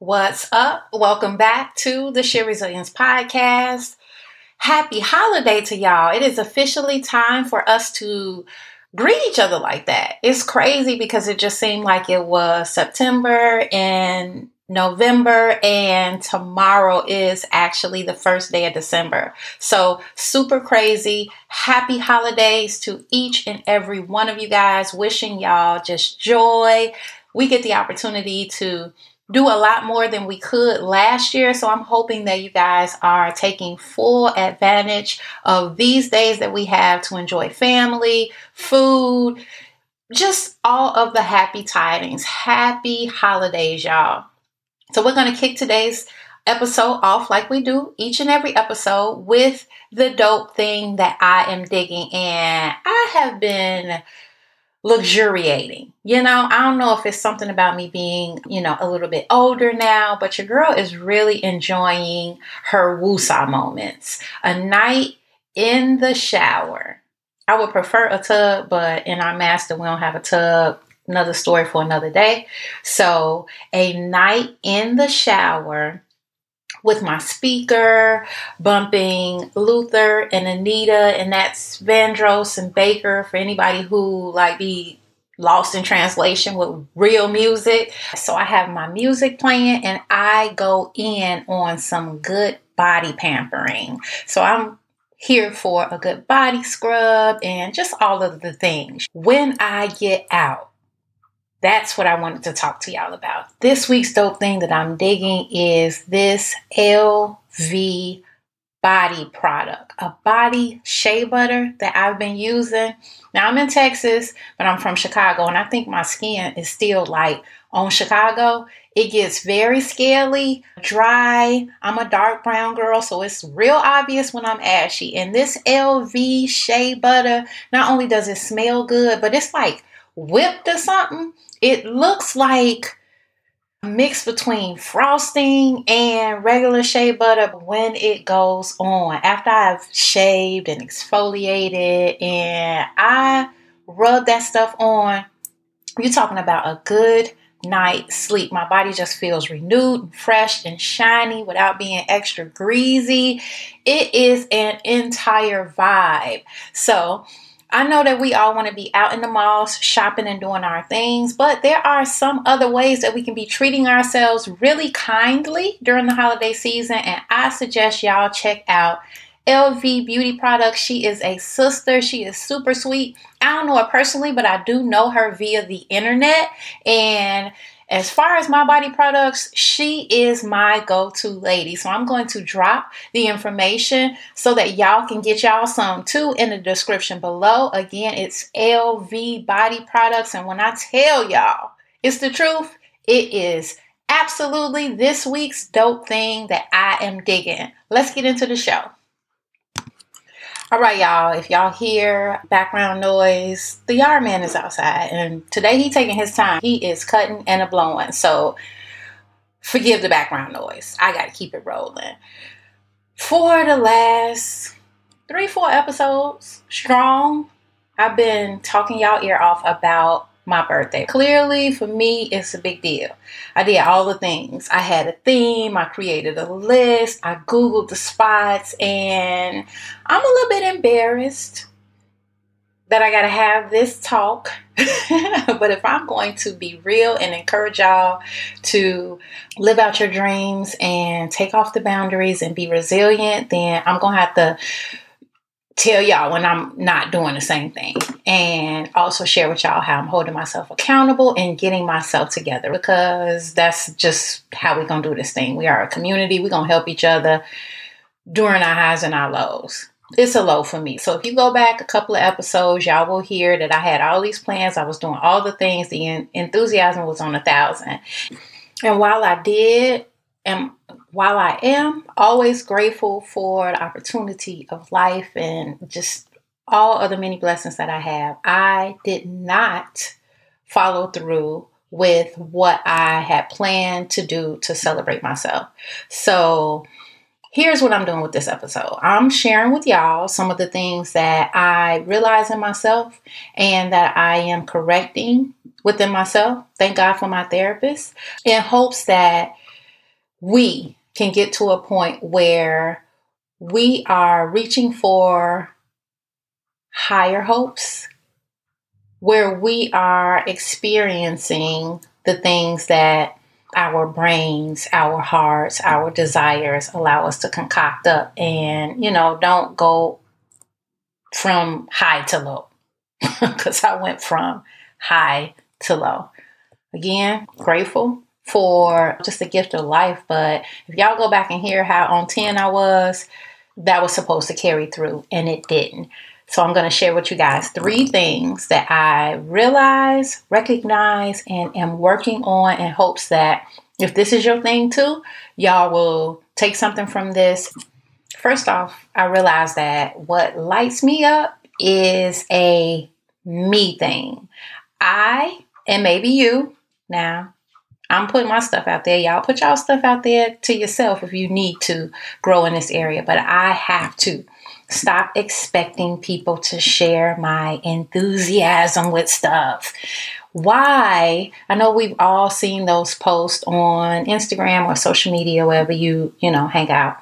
What's up? Welcome back to the Sheer Resilience Podcast. Happy holiday to y'all. It is officially time for us to greet each other like that. It's crazy because it just seemed like it was September and November, and tomorrow is actually the first day of December. So, super crazy. Happy holidays to each and every one of you guys. Wishing y'all just joy. We get the opportunity to do a lot more than we could last year. So I'm hoping that you guys are taking full advantage of these days that we have to enjoy family, food, just all of the happy tidings. Happy holidays, y'all. So we're going to kick today's episode off like we do each and every episode with the dope thing that I am digging. And I have been luxuriating. You know, I don't know if it's something about me being, you know, a little bit older now, but your girl is really enjoying her woosah moments. A night in the shower. I would prefer a tub, but in our master, we don't have a tub another story for another day. So, a night in the shower with my speaker, bumping Luther and Anita, and that's Vandross and Baker for anybody who like be lost in translation with real music. So I have my music playing and I go in on some good body pampering. So I'm here for a good body scrub and just all of the things. When I get out, that's what I wanted to talk to y'all about. This week's dope thing that I'm digging is this Elle Vie body product, a body shea butter that I've been using. Now I'm in Texas, but I'm from Chicago, and I think my skin is still like on Chicago. It gets very scaly, dry. I'm a dark brown girl, so it's real obvious when I'm ashy. And this Elle Vie shea butter, not only does it smell good, but it's like whipped or something. It looks like a mix between frosting and regular shea butter when it goes on. After I've shaved and exfoliated and I rub that stuff on, you're talking about a good night sleep. My body just feels renewed and fresh and shiny without being extra greasy. It is an entire vibe. So, I know that we all want to be out in the malls shopping and doing our things, but there are some other ways that we can be treating ourselves really kindly during the holiday season. And I suggest y'all check out Elle Vie Beauty Products. She is a sister. She is super sweet. I don't know her personally, but I do know her via the internet. And as far as my body products, she is my go to lady. So I'm going to drop the information so that y'all can get y'all some too in the description below. Again, it's Elle Vie Body Products. And when I tell y'all it's the truth, it is absolutely this week's dope thing that I am digging. Let's get into the show. All right, y'all. If y'all hear background noise, the yard man is outside, and today he taking his time. He is cutting and a blowing. So forgive the background noise. I got to keep it rolling. For the last three, four episodes, strong, I've been talking y'all ear off about my birthday. Clearly, for me, it's a big deal. I did all the things. I had a theme, I created a list, I Googled the spots, and I'm a little bit embarrassed that I got to have this talk. but if I'm going to be real and encourage y'all to live out your dreams and take off the boundaries and be resilient, then I'm going to have to tell y'all when I'm not doing the same thing and also share with y'all how I'm holding myself accountable and getting myself together because that's just how we're going to do this thing. We are a community, we're going to help each other during our highs and our lows. It's a low for me. So if you go back a couple of episodes, y'all will hear that I had all these plans. I was doing all the things. The enthusiasm was on a thousand. And while I did am while I am always grateful for the opportunity of life and just all of the many blessings that I have, I did not follow through with what I had planned to do to celebrate myself. So, here's what I'm doing with this episode I'm sharing with y'all some of the things that I realize in myself and that I am correcting within myself. Thank God for my therapist in hopes that we can get to a point where we are reaching for higher hopes, where we are experiencing the things that our brains, our hearts, our desires allow us to concoct up and, you know, don't go from high to low. Because I went from high to low. Again, grateful for just the gift of life. But if y'all go back and hear how on 10 I was, that was supposed to carry through and it didn't. So I'm going to share with you guys three things that I realize, recognize, and am working on in hopes that if this is your thing too, y'all will take something from this. First off, I realize that what lights me up is a me thing. I, and maybe you, now, I'm putting my stuff out there. Y'all put y'all stuff out there to yourself if you need to grow in this area, but I have to stop expecting people to share my enthusiasm with stuff. Why? I know we've all seen those posts on Instagram or social media, wherever you, you know, hang out,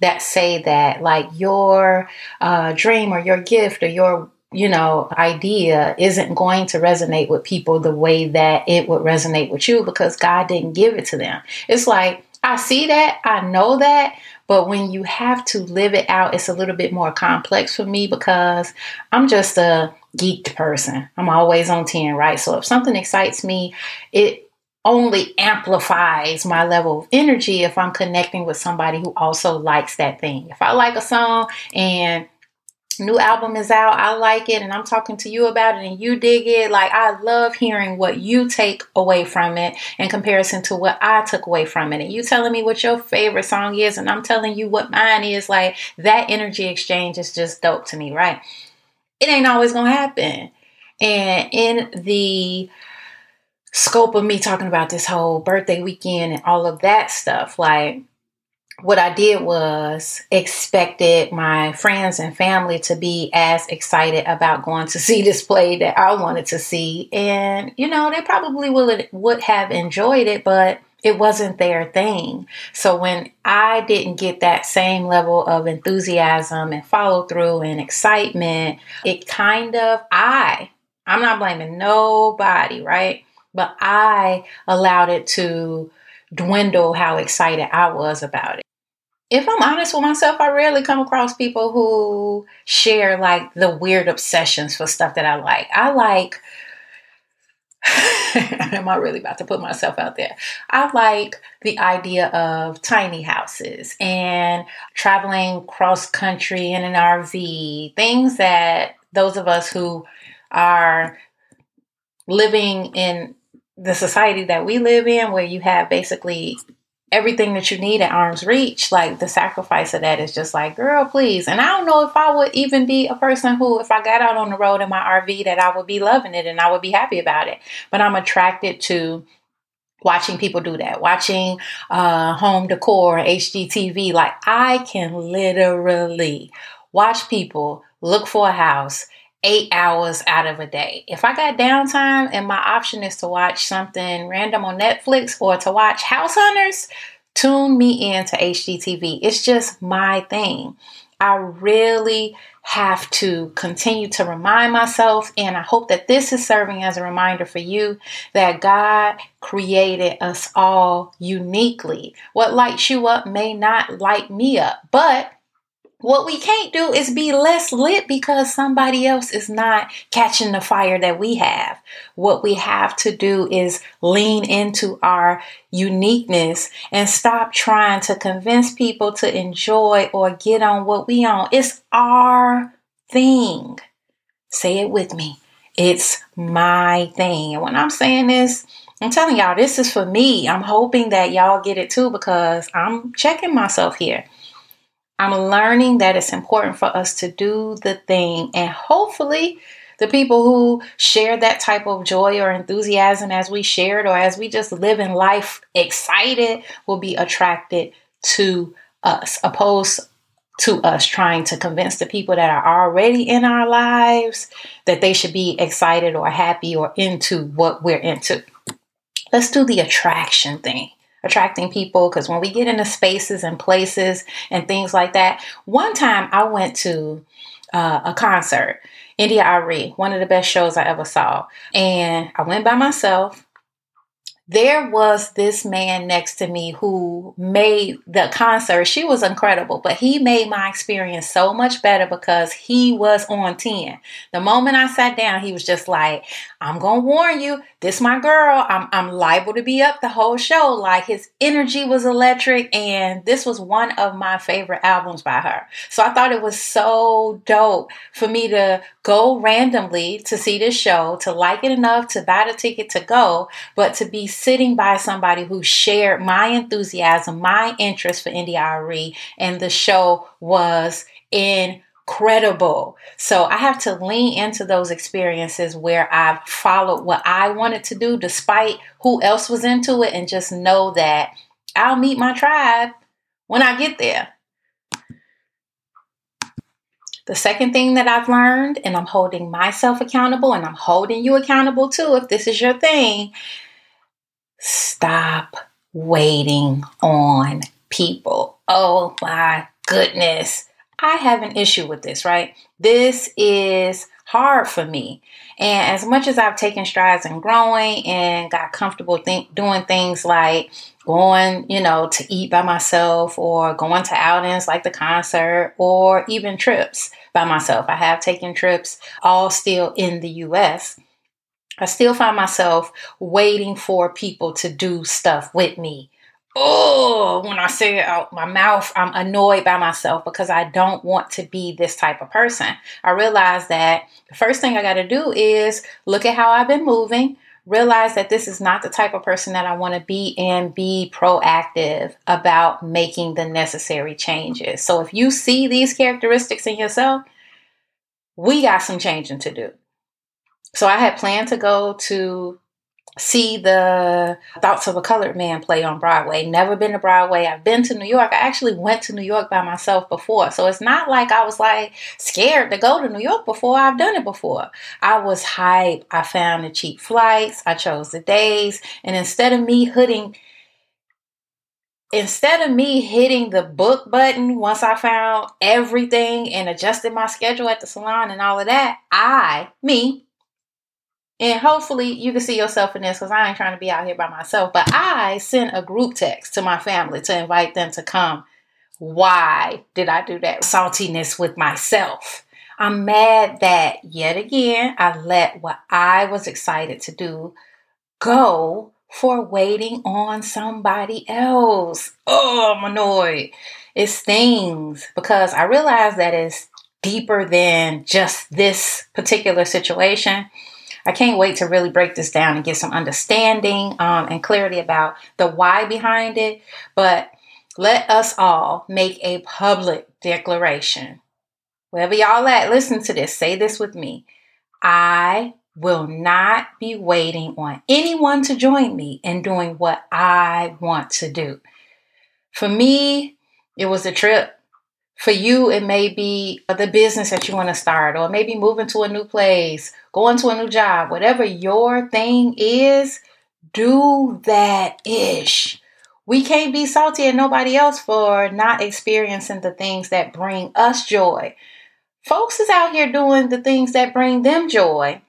that say that like your uh, dream or your gift or your you know, idea isn't going to resonate with people the way that it would resonate with you because God didn't give it to them. It's like, I see that, I know that, but when you have to live it out, it's a little bit more complex for me because I'm just a geeked person. I'm always on 10, right? So if something excites me, it only amplifies my level of energy if I'm connecting with somebody who also likes that thing. If I like a song and new album is out, I like it, and I'm talking to you about it, and you dig it. Like, I love hearing what you take away from it in comparison to what I took away from it. And you telling me what your favorite song is, and I'm telling you what mine is. Like, that energy exchange is just dope to me, right? It ain't always gonna happen. And in the scope of me talking about this whole birthday weekend and all of that stuff, like, what I did was expected my friends and family to be as excited about going to see this play that I wanted to see. And, you know, they probably would, would have enjoyed it, but it wasn't their thing. So when I didn't get that same level of enthusiasm and follow through and excitement, it kind of, I, I'm not blaming nobody, right? But I allowed it to dwindle how excited I was about it if I'm honest with myself, I rarely come across people who share like the weird obsessions for stuff that I like. I like, am I really about to put myself out there? I like the idea of tiny houses and traveling cross country in an RV, things that those of us who are living in the society that we live in, where you have basically everything that you need at arm's reach, like the sacrifice of that is just like, girl, please. And I don't know if I would even be a person who, if I got out on the road in my RV, that I would be loving it and I would be happy about it. But I'm attracted to watching people do that, watching uh, home decor, HGTV. Like I can literally watch people look for a house eight hours out of a day. If I got downtime and my option is to watch something random on Netflix or to watch House Hunters, tune me in to HGTV. It's just my thing. I really have to continue to remind myself, and I hope that this is serving as a reminder for you that God created us all uniquely. What lights you up may not light me up, but what we can't do is be less lit because somebody else is not catching the fire that we have. What we have to do is lean into our uniqueness and stop trying to convince people to enjoy or get on what we on. It's our thing. Say it with me. It's my thing. And when I'm saying this, I'm telling y'all, this is for me. I'm hoping that y'all get it too because I'm checking myself here. I'm learning that it's important for us to do the thing, and hopefully, the people who share that type of joy or enthusiasm as we shared, or as we just live in life excited, will be attracted to us, opposed to us trying to convince the people that are already in our lives that they should be excited or happy or into what we're into. Let's do the attraction thing. Attracting people because when we get into spaces and places and things like that, one time I went to uh, a concert, India.Arie, one of the best shows I ever saw, and I went by myself there was this man next to me who made the concert. She was incredible, but he made my experience so much better because he was on 10. The moment I sat down, he was just like, I'm going to warn you, this my girl. I'm, I'm liable to be up the whole show. Like his energy was electric and this was one of my favorite albums by her. So I thought it was so dope for me to go randomly to see this show, to like it enough to buy the ticket to go, but to be sitting by somebody who shared my enthusiasm, my interest for India.Arie, and the show was incredible. So I have to lean into those experiences where I've followed what I wanted to do despite who else was into it and just know that I'll meet my tribe when I get there. The second thing that I've learned, and I'm holding myself accountable and I'm holding you accountable too, if this is your thing, Stop waiting on people. Oh my goodness. I have an issue with this, right? This is hard for me. And as much as I've taken strides in growing and got comfortable doing things like going, you know, to eat by myself or going to outings like the concert or even trips by myself. I have taken trips all still in the US. I still find myself waiting for people to do stuff with me. Oh, when I say it out my mouth, I'm annoyed by myself because I don't want to be this type of person. I realize that the first thing I got to do is look at how I've been moving, realize that this is not the type of person that I want to be, and be proactive about making the necessary changes. So if you see these characteristics in yourself, we got some changing to do. So I had planned to go to see the Thoughts of a Colored Man play on Broadway. Never been to Broadway. I've been to New York. I actually went to New York by myself before. So it's not like I was like scared to go to New York before. I've done it before. I was hyped. I found the cheap flights. I chose the days. And instead of me hitting instead of me hitting the book button once I found everything and adjusted my schedule at the salon and all of that, I, me, and hopefully you can see yourself in this because I ain't trying to be out here by myself. But I sent a group text to my family to invite them to come. Why did I do that? Saltiness with myself. I'm mad that yet again I let what I was excited to do go for waiting on somebody else. Oh, I'm annoyed. It stings because I realize that it's deeper than just this particular situation. I can't wait to really break this down and get some understanding um, and clarity about the why behind it. But let us all make a public declaration. Wherever y'all at, listen to this. Say this with me. I will not be waiting on anyone to join me in doing what I want to do. For me, it was a trip for you, it may be the business that you want to start, or maybe moving to a new place, going to a new job, whatever your thing is, do that ish. We can't be salty at nobody else for not experiencing the things that bring us joy. Folks is out here doing the things that bring them joy.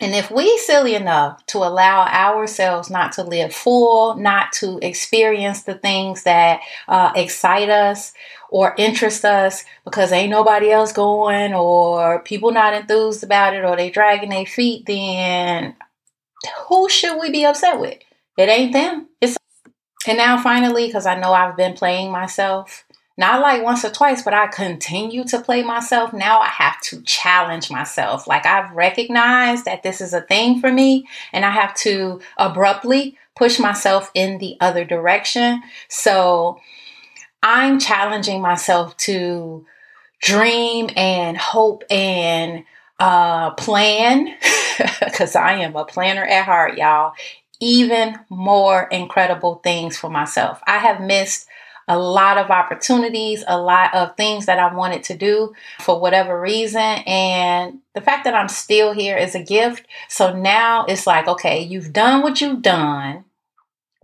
And if we silly enough to allow ourselves not to live full, not to experience the things that uh, excite us or interest us because ain't nobody else going or people not enthused about it or they dragging their feet, then who should we be upset with? It ain't them. It's and now finally, because I know I've been playing myself, not like once or twice, but I continue to play myself. Now I have to challenge myself. Like I've recognized that this is a thing for me, and I have to abruptly push myself in the other direction. So I'm challenging myself to dream and hope and uh, plan because I am a planner at heart, y'all. Even more incredible things for myself. I have missed a lot of opportunities, a lot of things that I wanted to do for whatever reason. And the fact that I'm still here is a gift. So now it's like, okay, you've done what you've done.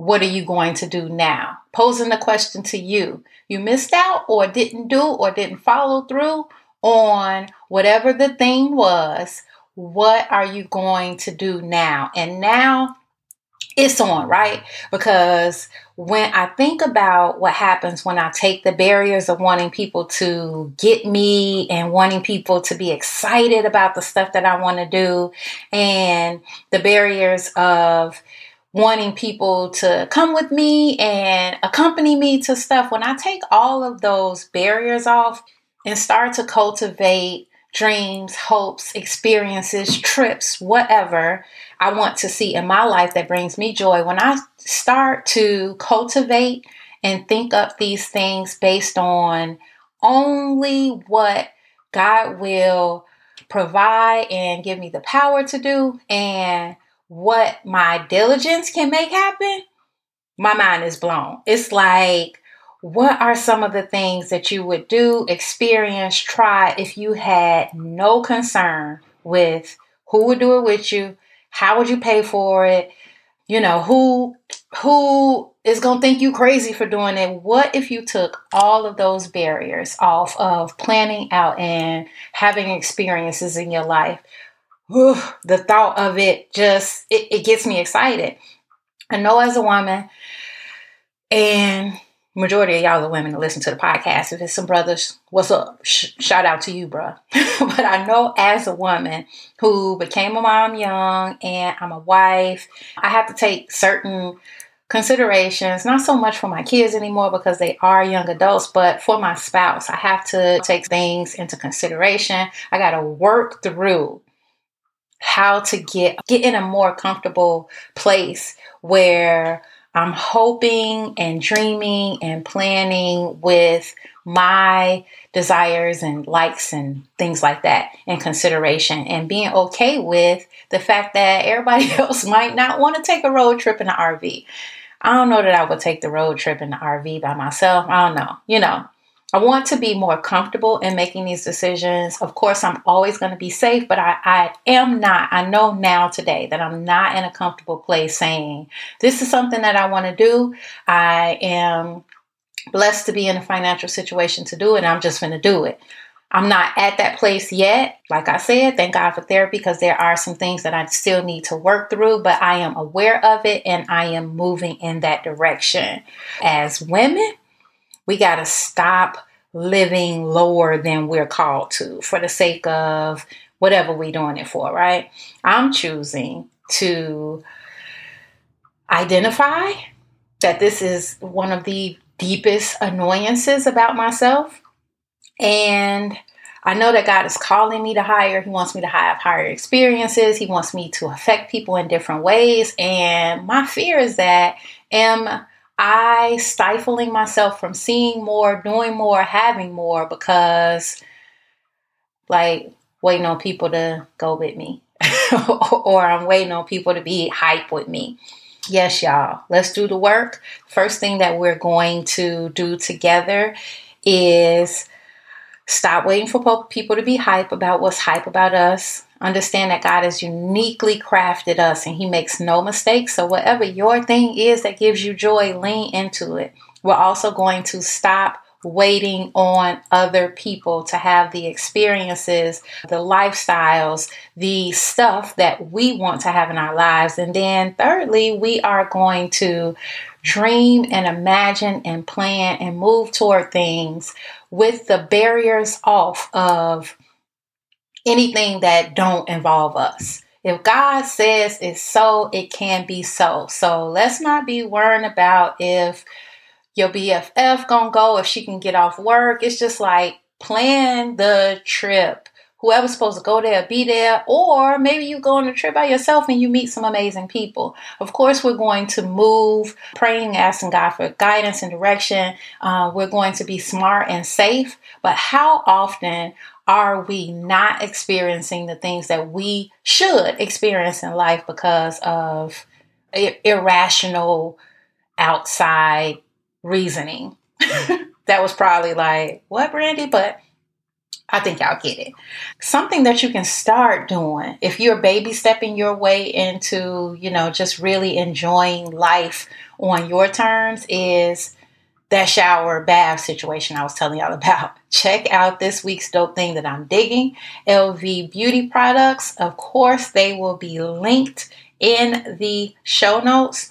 what are you going to do now? Posing the question to you. You missed out or didn't do or didn't follow through on whatever the thing was. What are you going to do now? And now it's on, right? Because when I think about what happens when I take the barriers of wanting people to get me and wanting people to be excited about the stuff that I want to do, and the barriers of wanting people to come with me and accompany me to stuff, when I take all of those barriers off and start to cultivate dreams, hopes, experiences, trips, whatever I want to see in my life that brings me joy, when I start to cultivate and think up these things based on only what God will provide and give me the power to do and what my diligence can make happen, my mind is blown. It's like, what are some of the things that you would do, experience, try if you had no concern with who would do it with you, how would you pay for it, you know, who who is going to think you crazy for doing it? What if you took all of those barriers off of planning out and having experiences in your life? whew, the thought of it just it, it gets me excited. I know as a woman, and majority of y'all are women that listen to the podcast. If it's some brothers, what's up? Sh- shout out to you, bro. but I know as a woman who became a mom young and I'm a wife, I have to take certain considerations, not so much for my kids anymore because they are young adults, but for my spouse. I have to take things into consideration. I got to work through how to get get in a more comfortable place where I'm hoping and dreaming and planning with my desires and likes and things like that in consideration and being okay with the fact that everybody else might not want to take a road trip in an RV. I don't know that I would take the road trip in the RV by myself. I don't know. You know, I want to be more comfortable in making these decisions. Of course, I'm always going to be safe, but I, I am not. I know now today that I'm not in a comfortable place saying, This is something that I want to do. I am blessed to be in a financial situation to do it. I'm just going to do it. I'm not at that place yet. Like I said, thank God for therapy because there are some things that I still need to work through, but I am aware of it and I am moving in that direction. As women, we got to stop living lower than we're called to for the sake of whatever we're doing it for, right? I'm choosing to identify that this is one of the deepest annoyances about myself. And I know that God is calling me to higher. He wants me to have higher experiences. He wants me to affect people in different ways. And my fear is that am I stifling myself from seeing more, doing more, having more because, like, waiting on people to go with me, or I'm waiting on people to be hype with me. Yes, y'all, let's do the work. First thing that we're going to do together is stop waiting for people to be hype about what's hype about us Understand that God has uniquely crafted us and He makes no mistakes. So, whatever your thing is that gives you joy, lean into it. We're also going to stop waiting on other people to have the experiences, the lifestyles, the stuff that we want to have in our lives. And then, thirdly, we are going to dream and imagine and plan and move toward things with the barriers off of anything that don't involve us. If God says it's so, it can be so. So let's not be worrying about if your BFF gonna go, if she can get off work. It's just like plan the trip. Whoever's supposed to go there, be there, or maybe you go on a trip by yourself and you meet some amazing people. Of course, we're going to move, praying, asking God for guidance and direction. Uh, we're going to be smart and safe. But how often are we not experiencing the things that we should experience in life because of irrational outside reasoning? that was probably like, what, Brandy? But I think y'all get it. Something that you can start doing if you're baby stepping your way into, you know, just really enjoying life on your terms is that shower bath situation I was telling y'all about. Check out this week's dope thing that I'm digging Elle Vie Beauty products. Of course, they will be linked in the show notes.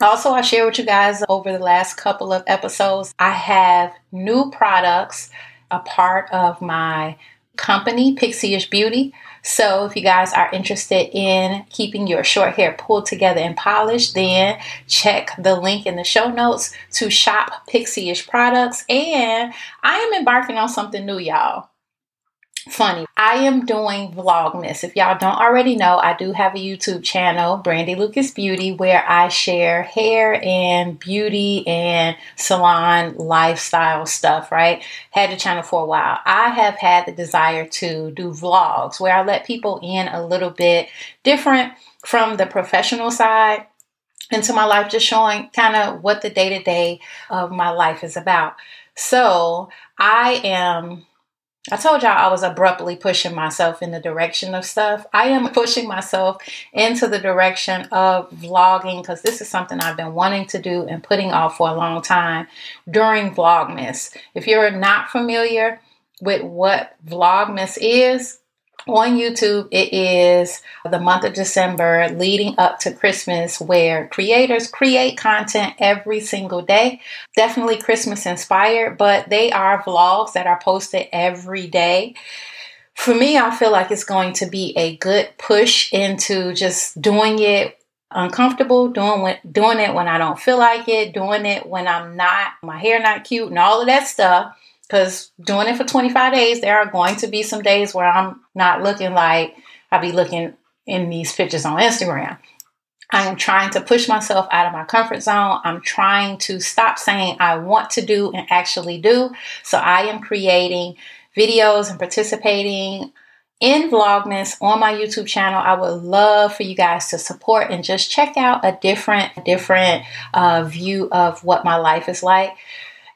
Also, I share with you guys over the last couple of episodes, I have new products, a part of my company, Pixie-ish Beauty. So, if you guys are interested in keeping your short hair pulled together and polished, then check the link in the show notes to shop Pixie-ish products. And I am embarking on something new, y'all funny. I am doing Vlogmas. If y'all don't already know, I do have a YouTube channel, Brandy Lucas Beauty, where I share hair and beauty and salon lifestyle stuff, right? Had the channel for a while. I have had the desire to do vlogs where I let people in a little bit different from the professional side into my life, just showing kind of what the day to day of my life is about. So I am I told y'all I was abruptly pushing myself in the direction of stuff. I am pushing myself into the direction of vlogging because this is something I've been wanting to do and putting off for a long time during Vlogmas. If you're not familiar with what Vlogmas is, on YouTube, it is the month of December leading up to Christmas where creators create content every single day. Definitely Christmas inspired, but they are vlogs that are posted every day. For me, I feel like it's going to be a good push into just doing it uncomfortable, doing doing it when I don't feel like it, doing it when I'm not my hair not cute and all of that stuff because doing it for 25 days, there are going to be some days where I'm not looking like I be looking in these pictures on Instagram. I am trying to push myself out of my comfort zone. I'm trying to stop saying I want to do and actually do. So I am creating videos and participating in Vlogmas on my YouTube channel. I would love for you guys to support and just check out a different, different uh, view of what my life is like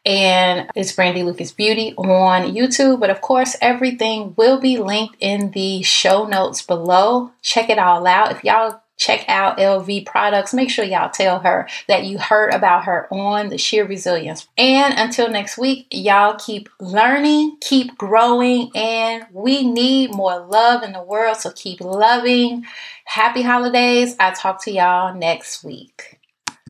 and it's Brandy Lucas Beauty on YouTube. But of course, everything will be linked in the show notes below. Check it all out. If y'all check out Elle Vie products, make sure y'all tell her that you heard about her on the Sheer Resilience. And until next week, y'all keep learning, keep growing, and we need more love in the world. So keep loving. Happy holidays. I'll talk to y'all next week.